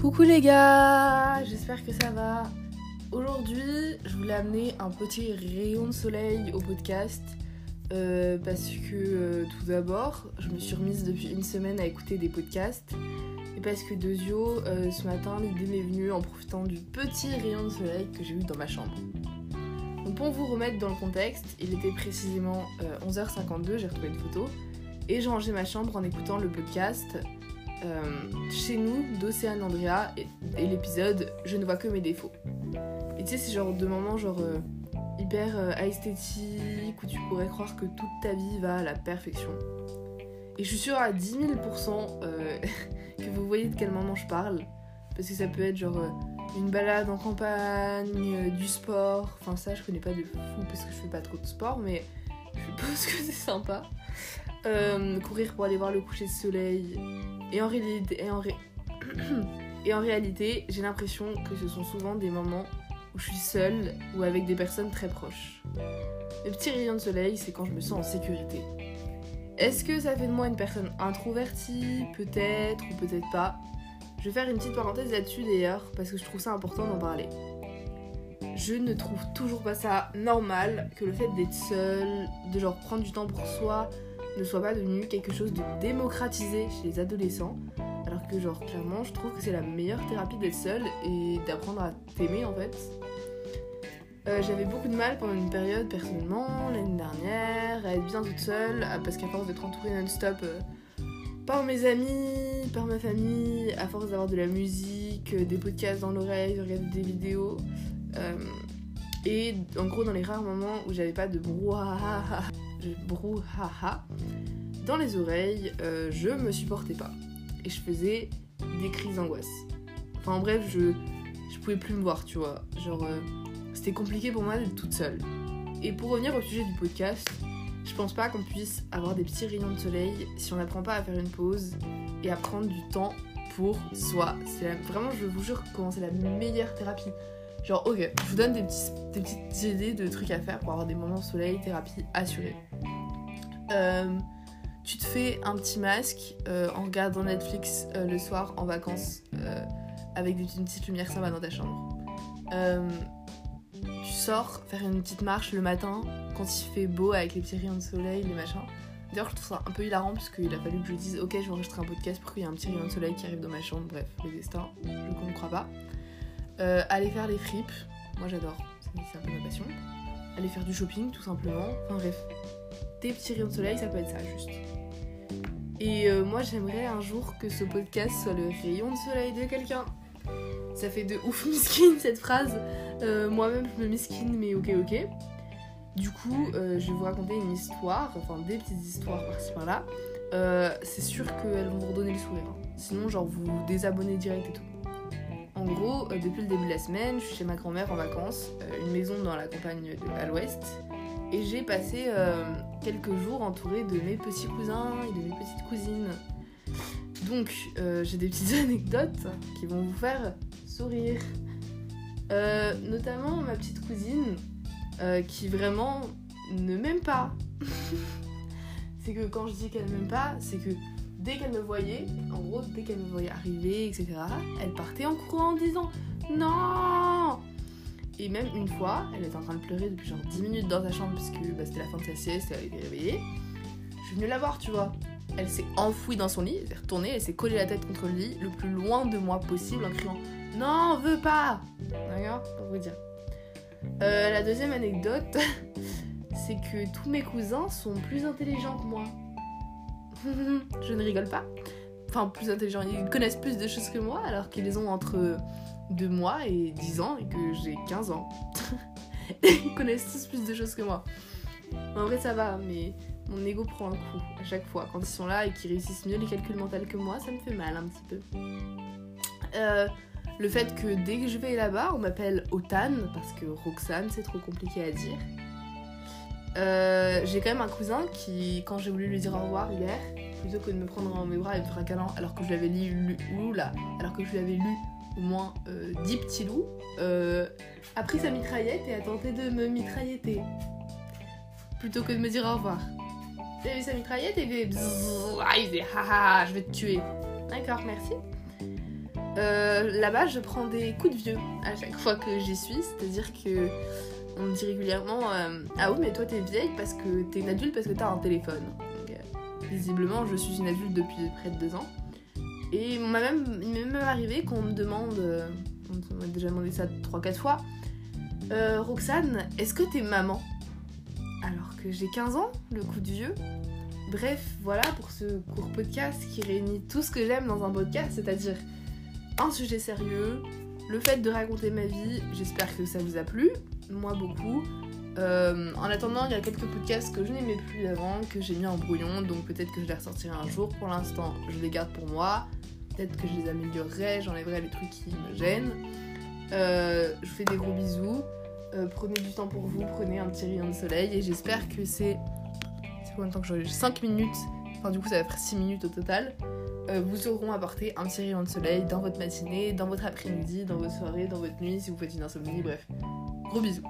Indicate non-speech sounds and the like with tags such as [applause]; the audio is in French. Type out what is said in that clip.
Coucou les gars, j'espère que ça va. Aujourd'hui, je voulais amener un petit rayon de soleil au podcast euh, parce que euh, tout d'abord, je me suis remise depuis une semaine à écouter des podcasts et parce que Dezio, euh, ce matin, l'idée m'est venue en profitant du petit rayon de soleil que j'ai eu dans ma chambre. Donc pour vous remettre dans le contexte, il était précisément 11h52, j'ai retrouvé une photo et j'ai rangé ma chambre en écoutant le podcast chez nous d'Océane Andrea et, l'épisode Je ne vois que mes défauts. Et tu sais, c'est genre de moments genre euh, hyper euh, esthétique où tu pourrais croire que toute ta vie va à la perfection. Et je suis sûre à 10 000% euh, [laughs] que vous voyez de quel moment je parle. Parce que ça peut être genre euh, une balade en campagne, euh, du sport. Enfin, ça, je connais pas de fou parce que je fais pas trop de sport, mais je suppose [laughs] que c'est sympa. Euh, courir pour aller voir le coucher de soleil. Et en et en, ré- [clears throat] et en réalité j'ai l'impression que ce sont souvent des moments où je suis seule ou avec des personnes très proches. Le petit rayon de soleil, c'est quand je me sens en sécurité. Est-ce que ça fait de moi une personne introvertie Peut-être ou peut-être pas? Je vais faire une petite parenthèse là-dessus d'ailleurs, parce que je trouve ça important d'en parler. Je ne trouve toujours pas ça normal que le fait d'être seule, de genre prendre du temps pour soi, ne soit pas devenu quelque chose de démocratisé chez les adolescents. Alors que genre clairement je trouve que c'est la meilleure thérapie d'être seule et d'apprendre à t'aimer en fait. Euh, J'avais beaucoup de mal pendant une période personnellement, l'année dernière, à être bien toute seule, parce qu'à force d'être entourée non-stop euh, par mes amis, par ma famille, à force d'avoir de la musique, euh, des podcasts dans l'oreille, de regarder des vidéos, et en gros dans les rares moments où j'avais pas de brouhaha, brouhaha dans les oreilles, euh, je me supportais pas et je faisais des crises d'angoisse. Enfin en bref, je, je pouvais plus me voir, tu vois. Genre, euh, c'était compliqué pour moi d'être toute seule. Et pour revenir au sujet du podcast, je pense pas qu'on puisse avoir des petits rayons de soleil si on n'apprend pas à faire une pause et à prendre du temps pour soi. Vraiment, je vous jure, comment c'est la meilleure thérapie. Genre, ok, je vous donne des, petites idées de trucs à faire pour avoir des moments de soleil, thérapie assurée. Euh, tu te fais un petit masque euh, en regardant Netflix euh, le soir en vacances avec une petite lumière sympa dans ta chambre. Tu sors faire une petite marche le matin quand il fait beau avec les petits rayons de soleil, les machins. D'ailleurs, je trouve ça un peu hilarant parce qu'il a fallu que je dise Ok, je vais enregistrer un podcast pour qu'il y ait un petit rayon de soleil qui arrive dans ma chambre. Bref, le destin, je ne crois pas. Euh, aller faire les fripes, moi j'adore, c'est un peu ma passion. Aller faire du shopping tout simplement. Enfin bref, des petits rayons de soleil, ça peut être ça juste. Et euh, moi j'aimerais un jour que ce podcast soit le rayon de soleil de quelqu'un. Ça fait de ouf [laughs] miskin cette phrase. Euh, Moi-même je me miskin mais ok ok. Du coup je vais vous raconter une histoire, enfin des petites histoires par-ci par-là. C'est sûr qu'elles vont vous redonner le sourire. hein. Sinon genre vous vous désabonnez direct et tout. En gros, euh, depuis le début de la semaine, je suis chez ma grand-mère en vacances, euh, une maison dans la campagne à l'ouest. Et j'ai passé euh, quelques jours entourée de mes petits cousins et de mes petites cousines. Donc, j'ai des petites [laughs] anecdotes qui vont vous faire sourire. Notamment ma petite cousine qui vraiment ne m'aime pas. [laughs] c'est que quand je dis qu'elle m'aime pas, c'est que dès qu'elle me voyait, en gros, dès qu'elle me voyait arriver, etc., elle partait en courant en disant Non Et même une fois, elle était en train de pleurer depuis genre 10 minutes dans sa chambre parce que bah, c'était la fin de sa sieste, elle était réveillée. Je suis venue la voir, tu vois. Elle s'est enfouie dans son lit, elle s'est retournée, elle s'est collée la tête contre le lit le plus loin de moi possible en criant Non, veux pas D'accord? Pour vous dire. Euh, la deuxième anecdote, [laughs] c'est que tous mes cousins sont plus intelligents que moi. [laughs] je ne rigole pas. Enfin, plus intelligents, ils connaissent plus de choses que moi alors qu'ils les ont entre 2 mois et 10 ans et que j'ai 15 ans. [laughs] ils connaissent tous plus de choses que moi. En vrai, ça va, mais mon ego prend un coup à chaque fois. Quand ils sont là et qu'ils réussissent mieux les calculs mentaux que moi, ça me fait mal un petit peu. Euh, le fait que dès que je vais là-bas, on m'appelle Otan parce que Roxane, c'est trop compliqué à dire. Euh, j'ai quand même un cousin qui, quand j'ai voulu lui dire au revoir hier, plutôt que de me prendre dans mes bras et me faire un câlin alors que je l'avais lu, lu- alors que je lui lu au moins euh, 10 petits loups, euh, a pris sa mitraillette et a tenté de me mitrailleter. Plutôt que de me dire au revoir. Il avait sa mitraillette? Et il faisait bzzz, ah, il faisait haha, je vais te tuer. D'accord, merci. Euh, Là-bas, je prends des coups de vieux à chaque fois que j'y suis, c'est-à-dire que on me dit régulièrement euh, Ah oui, mais toi t'es vieille parce que t'es une adulte parce que t'as un téléphone. Euh, visiblement, je suis une adulte depuis près de deux ans. Et m'a même, il m'est même arrivé qu'on me demande, euh, on m'a déjà demandé ça 3-4 fois Roxane, est-ce que t'es maman? Alors que j'ai 15 ans, le coup de vieux. Bref, voilà pour ce court podcast qui réunit tout ce que j'aime dans un podcast, c'est-à-dire un sujet sérieux, le fait de raconter ma vie, j'espère que ça vous a plu, moi beaucoup. Euh, en attendant, il y a quelques podcasts que je n'aimais plus avant, que j'ai mis en brouillon, donc peut-être que je les ressortirai un jour. Pour l'instant, je les garde pour moi. Peut-être que je les améliorerai, j'enlèverai les trucs qui me gênent. Euh, je vous fais des gros bisous. Euh, prenez du temps pour vous, prenez un petit rayon de soleil et j'espère que c'est. C'est combien de temps que j'aurai 5 minutes, enfin du coup ça va faire 6 minutes au total. Euh, vous auront apporté un petit rayon de soleil dans votre matinée, dans votre après-midi, dans votre soirée, dans votre nuit, si vous faites une insomnie, bref. Gros bisous.